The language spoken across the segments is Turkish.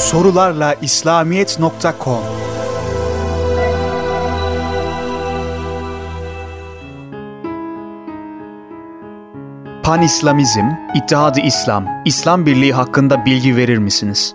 Sorularla İslamiyet.com Pan-İslamizm, İttihad-ı İslam, İslam Birliği hakkında bilgi verir misiniz?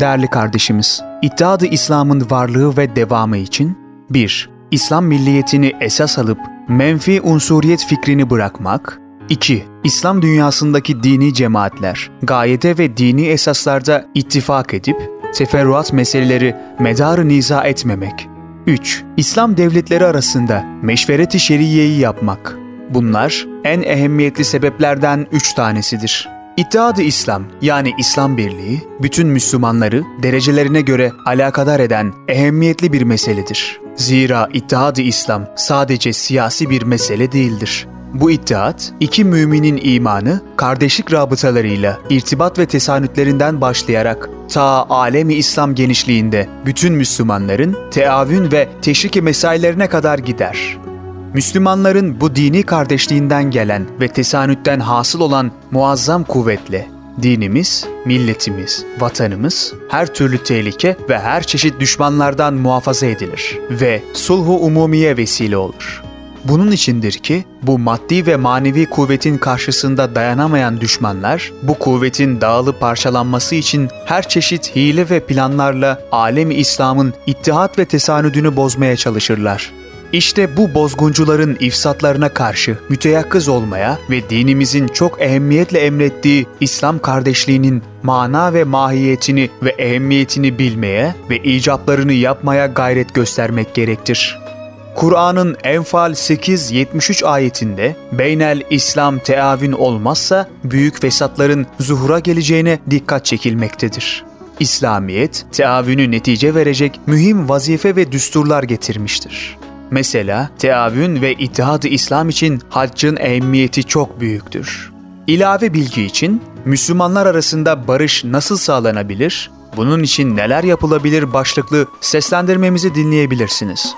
Değerli kardeşimiz, İttihad-ı İslam'ın varlığı ve devamı için 1. İslam milliyetini esas alıp menfi unsuriyet fikrini bırakmak 2. İslam dünyasındaki dini cemaatler, gayede ve dini esaslarda ittifak edip, teferruat meseleleri medarı niza etmemek. 3. İslam devletleri arasında meşveret-i şeriyeyi yapmak. Bunlar en ehemmiyetli sebeplerden üç tanesidir. İttihad-ı İslam yani İslam Birliği, bütün Müslümanları derecelerine göre alakadar eden ehemmiyetli bir meseledir. Zira İttihad-ı İslam sadece siyasi bir mesele değildir. Bu ittihat, iki müminin imanı, kardeşlik rabıtalarıyla, irtibat ve tesanütlerinden başlayarak ta alemi İslam genişliğinde bütün Müslümanların teavün ve teşriki mesailerine kadar gider. Müslümanların bu dini kardeşliğinden gelen ve tesanütten hasıl olan muazzam kuvvetle dinimiz, milletimiz, vatanımız her türlü tehlike ve her çeşit düşmanlardan muhafaza edilir ve sulhu umumiye vesile olur. Bunun içindir ki bu maddi ve manevi kuvvetin karşısında dayanamayan düşmanlar bu kuvvetin dağılıp parçalanması için her çeşit hile ve planlarla alemi İslam'ın ittihat ve tesanüdünü bozmaya çalışırlar. İşte bu bozguncuların ifsatlarına karşı müteyakkız olmaya ve dinimizin çok ehemmiyetle emrettiği İslam kardeşliğinin mana ve mahiyetini ve ehemmiyetini bilmeye ve icaplarını yapmaya gayret göstermek gerektir. Kur'an'ın Enfal 8-73 ayetinde beynel İslam teavün olmazsa büyük fesatların zuhura geleceğine dikkat çekilmektedir. İslamiyet, teavünü netice verecek mühim vazife ve düsturlar getirmiştir. Mesela teavün ve ittihad İslam için haccın ehemmiyeti çok büyüktür. İlave bilgi için Müslümanlar arasında barış nasıl sağlanabilir, bunun için neler yapılabilir başlıklı seslendirmemizi dinleyebilirsiniz.